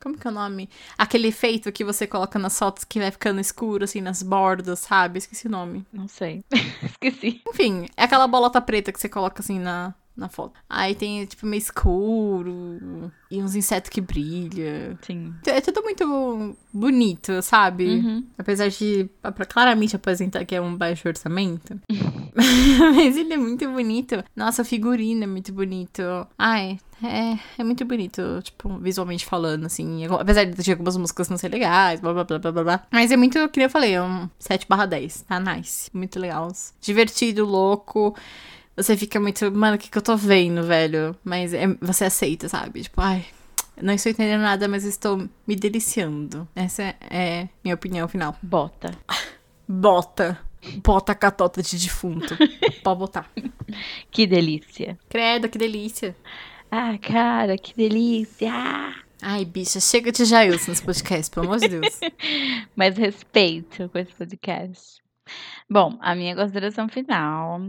Como que é o nome? Aquele efeito que você coloca nas fotos que vai ficando escuro, assim, nas bordas, sabe? Esqueci o nome. Não sei. Esqueci. Enfim, é aquela bolota preta que você coloca assim na, na foto. Aí tem, tipo, meio escuro e uns insetos que brilham. Sim. É tudo muito bonito, sabe? Uhum. Apesar de pra claramente apresentar que é um baixo orçamento. Mas ele é muito bonito. Nossa, a figurina é muito bonito. Ai, é, é muito bonito, tipo, visualmente falando, assim. Apesar de algumas músicas não serem legais, blá blá blá blá blá. Mas é muito, que nem eu falei, é um 7 barra 10. Tá nice. Muito legal. Divertido, louco. Você fica muito, mano, o que, que eu tô vendo, velho? Mas é- você aceita, sabe? Tipo, ai, não estou entendendo nada, mas estou me deliciando. Essa é, é minha opinião final. Bota. Bota. Bota a catota de defunto. Pode botar. Que delícia. Credo, que delícia. Ah, cara, que delícia. Ai, bicha, chega de Jailson nesse podcast, pelo amor de Deus. Mais respeito com esse podcast. Bom, a minha consideração final.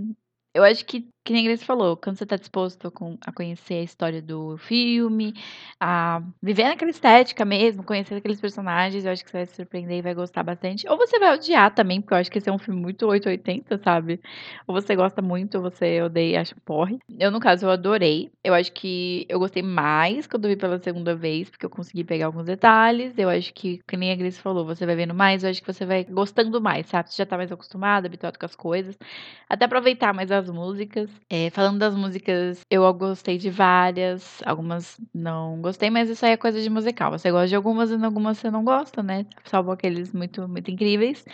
Eu acho que, que nem a Grace falou, quando você tá disposto a, con- a conhecer a história do filme, a viver naquela estética mesmo, conhecer aqueles personagens, eu acho que você vai se surpreender e vai gostar bastante. Ou você vai odiar também, porque eu acho que esse é um filme muito 880, sabe? Ou você gosta muito, ou você odeia acha porre. Eu, no caso, eu adorei. Eu acho que eu gostei mais quando vi pela segunda vez, porque eu consegui pegar alguns detalhes. Eu acho que, que nem a Grace falou, você vai vendo mais, eu acho que você vai gostando mais, sabe? Você já tá mais acostumado, habituado com as coisas. Até aproveitar mais as músicas. É, falando das músicas, eu gostei de várias, algumas não gostei, mas isso aí é coisa de musical. Você gosta de algumas e algumas você não gosta, né? Salvo aqueles muito, muito incríveis.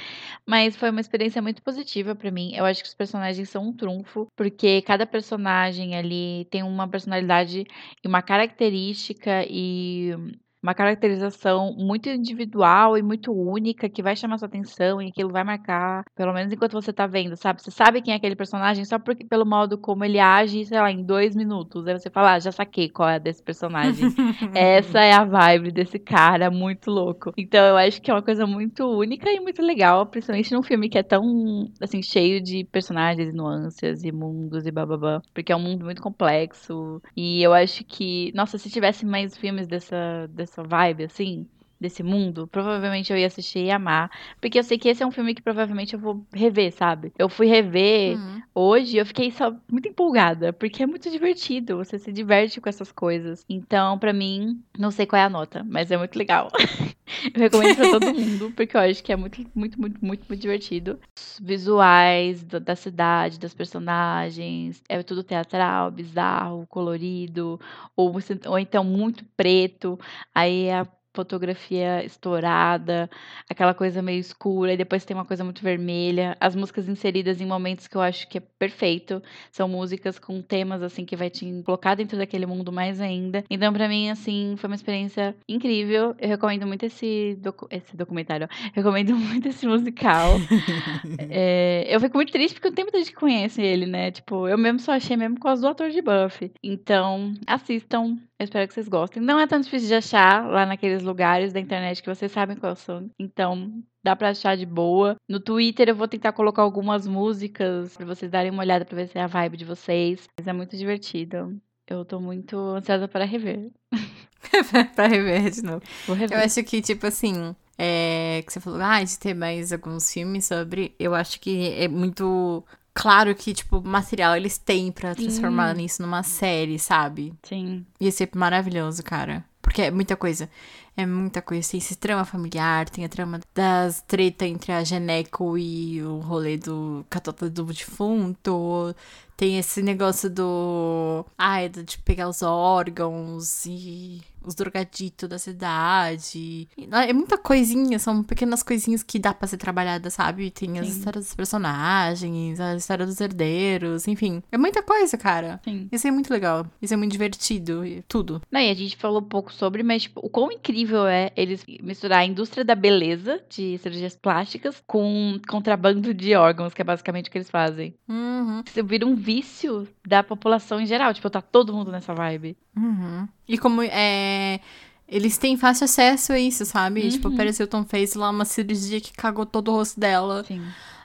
Mas foi uma experiência muito positiva pra mim. Eu acho que os personagens são um trunfo, porque cada personagem ali tem uma personalidade e uma característica e uma caracterização muito individual e muito única que vai chamar sua atenção e aquilo vai marcar, pelo menos enquanto você tá vendo, sabe? Você sabe quem é aquele personagem só porque, pelo modo como ele age, sei lá, em dois minutos. Aí você fala, ah, já saquei qual é desse personagem. Essa é a vibe desse cara, muito louco. Então eu acho que é uma coisa muito única e muito legal, principalmente num filme que é tão, assim, cheio de personagens, nuances e mundos e bababá. Porque é um mundo muito complexo. E eu acho que, nossa, se tivesse mais filmes dessa, dessa vibe, assim, desse mundo, provavelmente eu ia assistir e amar. Porque eu sei que esse é um filme que provavelmente eu vou rever, sabe? Eu fui rever Hum. hoje e eu fiquei só muito empolgada, porque é muito divertido, você se diverte com essas coisas. Então, pra mim, não sei qual é a nota, mas é muito legal. eu recomendo pra todo mundo, porque eu acho que é muito, muito, muito, muito, muito divertido. Os visuais do- da cidade, das personagens, é tudo teatral, bizarro, colorido, ou, ou então muito preto, aí a fotografia estourada, aquela coisa meio escura, e depois tem uma coisa muito vermelha. As músicas inseridas em momentos que eu acho que é perfeito. São músicas com temas, assim, que vai te colocar dentro daquele mundo mais ainda. Então, pra mim, assim, foi uma experiência incrível. Eu recomendo muito esse, docu- esse documentário. Eu recomendo muito esse musical. É, eu fico muito triste porque não tem muita gente que conhece ele, né? Tipo, eu mesmo só achei mesmo por causa do ator de Buffy. Então, assistam. Eu espero que vocês gostem. Não é tão difícil de achar lá naqueles lugares da internet que vocês sabem quais são. Então, dá pra achar de boa. No Twitter eu vou tentar colocar algumas músicas pra vocês darem uma olhada pra ver se é a vibe de vocês. Mas é muito divertido. Eu tô muito ansiosa para rever. pra rever de novo. Vou rever. Eu acho que, tipo assim, é, que você falou, ah, de ter mais alguns filmes sobre. Eu acho que é muito claro que, tipo, material eles têm pra transformar nisso numa série, sabe? Sim. Ia ser maravilhoso, cara. Porque é muita coisa. É muita coisa. Tem esse trama familiar, tem a trama das treta entre a Geneco e o rolê do catota do defunto. Tem esse negócio do. Ai, de pegar os órgãos e os drogaditos da cidade. É muita coisinha, são pequenas coisinhas que dá pra ser trabalhada, sabe? Tem as Sim. histórias dos personagens, a história dos herdeiros, enfim. É muita coisa, cara. Sim. Isso é muito legal. Isso é muito divertido. Tudo. Não, e a gente falou pouco sobre, mas tipo, o quão incrível é eles misturar a indústria da beleza, de cirurgias plásticas, com contrabando de órgãos, que é basicamente o que eles fazem. Uhum. Isso vira um vício da população em geral. Tipo, tá todo mundo nessa vibe. Uhum. E como é. Eles têm fácil acesso a isso, sabe? Tipo, a Paris Hilton fez lá uma cirurgia que cagou todo o rosto dela. Sim.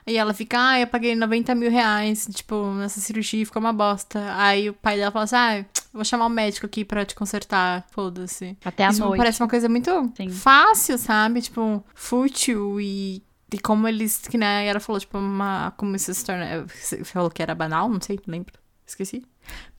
E ela fica, ah, eu paguei 90 mil reais, tipo, nessa cirurgia ficou uma bosta. Aí o pai dela fala assim, ah, vou chamar o médico aqui pra te consertar, foda-se. Até a Isso noite. parece uma coisa muito Sim. fácil, sabe? Tipo, fútil e... E como eles, que né, ela falou, tipo, uma, como isso se torna, você falou que era banal, não sei, lembro, esqueci.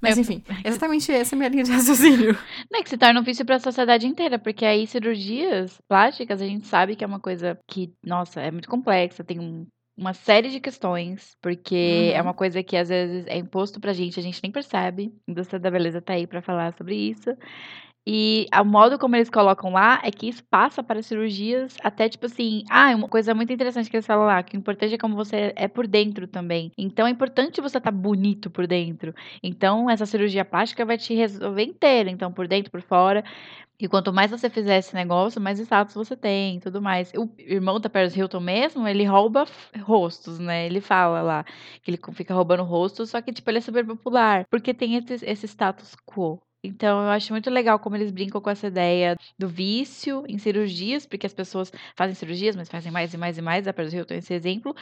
Mas enfim, exatamente essa é a minha linha de raciocínio. Não é que se torna um vício pra sociedade inteira, porque aí cirurgias plásticas a gente sabe que é uma coisa que, nossa, é muito complexa, tem um- uma série de questões, porque Uhum. é uma coisa que às vezes é imposto pra gente, a gente nem percebe. A indústria da beleza tá aí pra falar sobre isso. E o modo como eles colocam lá é que isso passa para cirurgias até tipo assim. Ah, uma coisa muito interessante que eles falam lá, que o importante é como você é por dentro também. Então é importante você estar bonito por dentro. Então essa cirurgia plástica vai te resolver inteira. Então por dentro, por fora. E quanto mais você fizer esse negócio, mais status você tem tudo mais. O irmão da Paris Hilton mesmo, ele rouba rostos, né? Ele fala lá que ele fica roubando rostos, só que, tipo, ele é super popular. Porque tem esse, esse status quo. Então, eu acho muito legal como eles brincam com essa ideia do vício em cirurgias, porque as pessoas fazem cirurgias, mas fazem mais e mais e mais. A Paris Hilton é esse exemplo.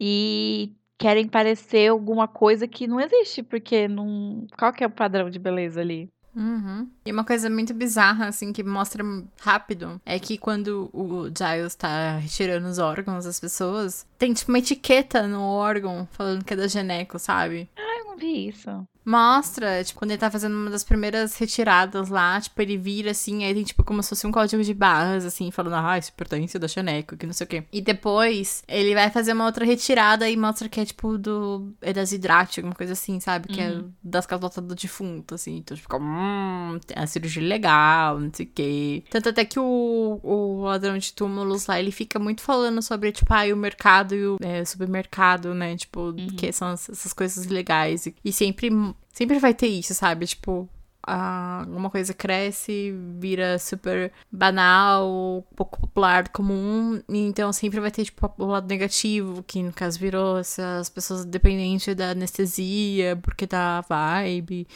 E querem parecer alguma coisa que não existe, porque não. Qual que é o padrão de beleza ali? Uhum. E uma coisa muito bizarra, assim, que mostra rápido, é que quando o Giles tá retirando os órgãos das pessoas, tem tipo uma etiqueta no órgão falando que é da Geneco, sabe? Ah, eu não vi isso. Mostra, tipo, quando ele tá fazendo uma das primeiras retiradas lá, tipo, ele vira assim, aí tem, tipo, como se fosse um código de barras, assim, falando, ah, isso pertence da Chaneco, que não sei o quê. E depois, ele vai fazer uma outra retirada e mostra que é, tipo, do... é das hidrate, alguma coisa assim, sabe? Que é das calotas do defunto, assim. Então, fica, hum, tem a cirurgia legal, não sei o quê. Tanto até que o, o ladrão de túmulos lá, ele fica muito falando sobre, tipo, ah, o mercado e o é, supermercado, né? Tipo, que são essas essas coisas legais. E, e sempre, sempre vai ter isso, sabe? Tipo, a- uma coisa cresce, vira super banal, pouco popular, comum, então sempre vai ter, tipo, o lado negativo, que no caso virou essas pessoas dependentes da anestesia, porque dá vibe,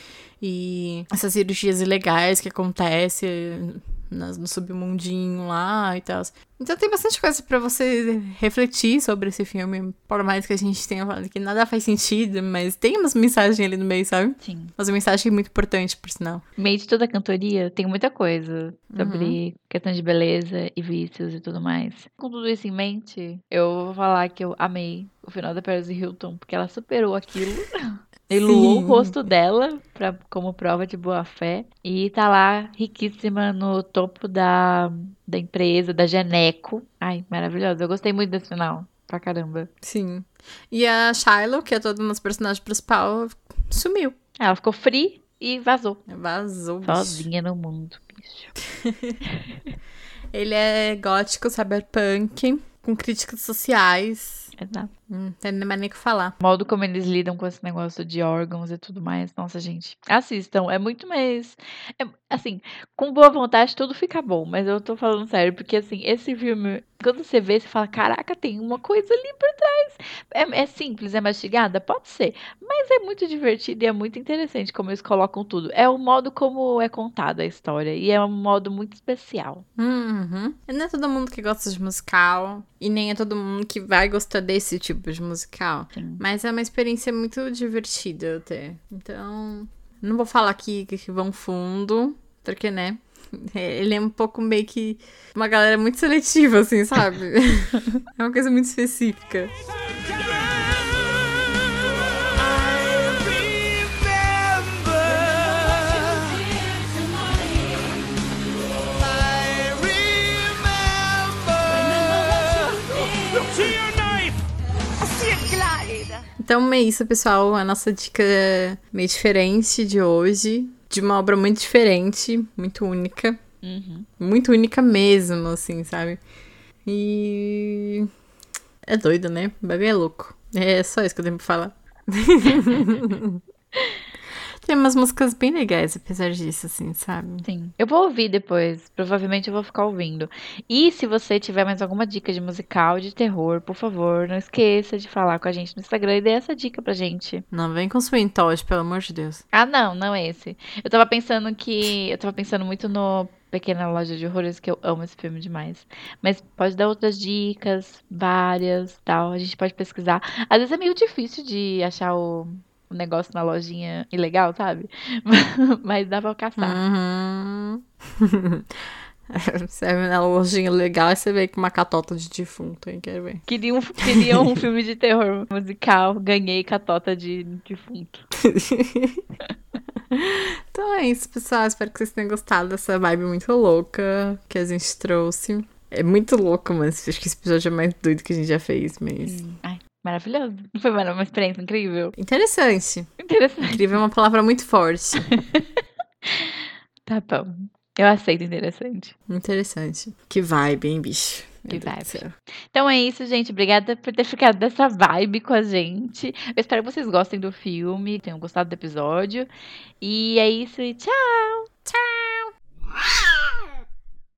e essas cirurgias ilegais que acontecem no submundinho lá e tal. Então tem bastante coisa pra você refletir sobre esse filme, por mais que a gente tenha falado que nada faz sentido, mas tem umas mensagens ali no meio, sabe? Sim. Mas uma mensagem muito importante, por sinal. No meio de toda a cantoria, tem muita coisa sobre questão de beleza e vícios e tudo mais. Com tudo isso em mente, eu vou falar que eu amei o final da Paris Hilton, porque ela superou aquilo. Iluou o rosto dela pra, como prova de boa fé. E tá lá, riquíssima, no topo da, da empresa, da Geneco. Ai, maravilhosa. Eu gostei muito desse final. Pra caramba. Sim. E a Shiloh, que é toda nossa personagem principal, sumiu. Ela ficou free e vazou. Vazou. bicho. Sozinha no mundo, bicho. Ele é gótico, cyberpunk, com críticas sociais. Exato. Hum, tem mais nem o que falar. O modo como eles lidam com esse negócio de órgãos e tudo mais. Nossa, gente. Assistam. É muito mais. é- assim, com boa vontade tudo fica bom. Mas eu tô falando sério. Porque, assim, esse filme. Quando você vê, você fala: caraca, tem uma coisa ali por trás. É, é simples, é mastigada? Pode ser. Mas é muito divertido e é muito interessante como eles colocam tudo. É o modo como é contada a história. E é um modo muito especial. Uhum. Não é todo mundo que gosta de musical. E nem é todo mundo que vai gostar desse tipo de musical. Sim. Mas é uma experiência muito divertida até. Então. Não vou falar aqui que que vão fundo. Porque, né? Ele é um pouco meio que uma galera muito seletiva, assim, sabe? é uma coisa muito específica. Então é isso, pessoal. A nossa dica meio diferente de hoje. De uma obra muito diferente, muito única. Muito única mesmo, assim, sabe? E. É doido, né? O bagulho é louco. É só isso que eu tenho pra falar. Tem umas músicas bem legais, apesar disso, assim, sabe? Sim. Eu vou ouvir depois. Provavelmente eu vou ficar ouvindo. E se você tiver mais alguma dica de musical, de terror, por favor, não esqueça de falar com a gente no Instagram e dê essa dica pra gente. Não vem com sua Todd, pelo amor de Deus. Ah, não, não é esse. Eu tava pensando que. Eu tava pensando muito no Pequena Loja de Horrores, que eu amo esse filme demais. Mas pode dar outras dicas, várias, tal. A gente pode pesquisar. Às vezes é meio difícil de achar o, o negócio na lojinha ilegal, sabe? Mas dá pra caçar. Uhum. Você vai na lojinha legal e você vê com uma catota de defunto, hein? Quero ver. Queria um, queria um filme de terror musical, ganhei catota de defunto. Então é isso, pessoal. Espero que vocês tenham gostado dessa vibe muito louca que a gente trouxe. É muito louco, mas acho que esse episódio é mais doido que a gente já fez, mas. Ai, maravilhoso. Foi uma experiência incrível. Interessante. Interessante. Incrível é uma palavra muito forte. Tá bom. Eu aceito interessante. Interessante. Que vibe, hein, bicho? Que vibe. Então é isso, gente. Obrigada por ter ficado dessa vibe com a gente. Eu espero que vocês gostem do filme, tenham gostado do episódio. E é isso e tchau! Tchau!